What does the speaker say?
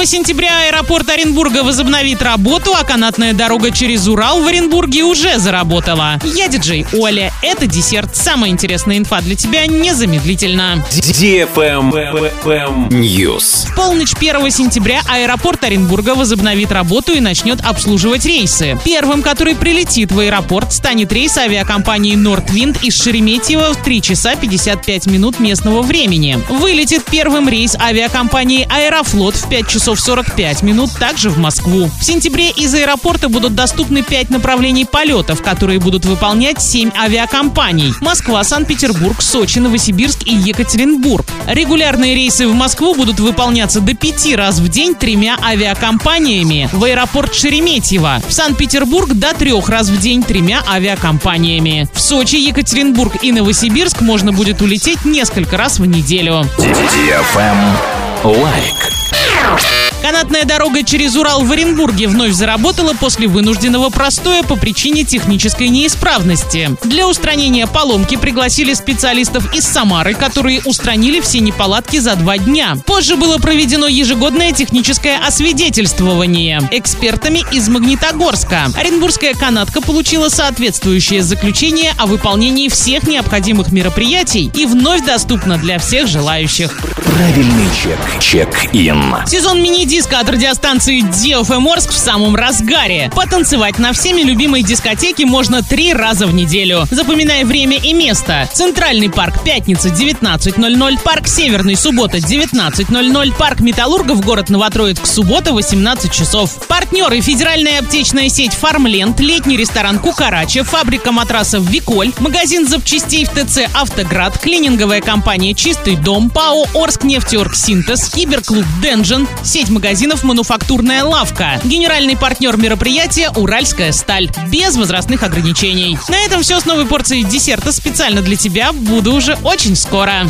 1 сентября аэропорт Оренбурга возобновит работу, а канатная дорога через Урал в Оренбурге уже заработала. Я диджей Оля. Это десерт. Самая интересная инфа для тебя незамедлительно. News. В полночь 1 сентября аэропорт Оренбурга возобновит работу и начнет обслуживать рейсы. Первым, который прилетит в аэропорт, станет рейс авиакомпании Нортвинд из Шереметьево в 3 часа 55 минут местного времени. Вылетит первым рейс авиакомпании Аэрофлот в 5 часов 45 минут также в Москву. В сентябре из аэропорта будут доступны 5 направлений полетов, которые будут выполнять 7 авиакомпаний. Москва, Санкт-Петербург, Сочи, Новосибирск и Екатеринбург. Регулярные рейсы в Москву будут выполняться до 5 раз в день тремя авиакомпаниями. В аэропорт Шереметьево. В Санкт-Петербург до 3 раз в день тремя авиакомпаниями. В Сочи, Екатеринбург и Новосибирск можно будет улететь несколько раз в неделю. Лайк. Канатная дорога через Урал в Оренбурге вновь заработала после вынужденного простоя по причине технической неисправности. Для устранения поломки пригласили специалистов из Самары, которые устранили все неполадки за два дня. Позже было проведено ежегодное техническое освидетельствование экспертами из Магнитогорска. Оренбургская канатка получила соответствующее заключение о выполнении всех необходимых мероприятий и вновь доступна для всех желающих. Правильный чек. Чек-ин. Сезон мини-диска от радиостанции DFM Орск в самом разгаре. Потанцевать на всеми любимой дискотеке можно три раза в неделю. Запоминай время и место. Центральный парк пятница 19.00, парк Северный суббота 19.00, парк Металлургов город Новотроицк суббота 18 часов. Партнеры федеральная аптечная сеть Фармленд, летний ресторан Кукарача, фабрика матрасов Виколь, магазин запчастей в ТЦ Автоград, клининговая компания Чистый дом, ПАО Орск нефтеорг Синтез, киберклуб Денжен, сеть магазинов «Мануфактурная лавка». Генеральный партнер мероприятия «Уральская сталь». Без возрастных ограничений. На этом все с новой порцией десерта специально для тебя. Буду уже очень скоро.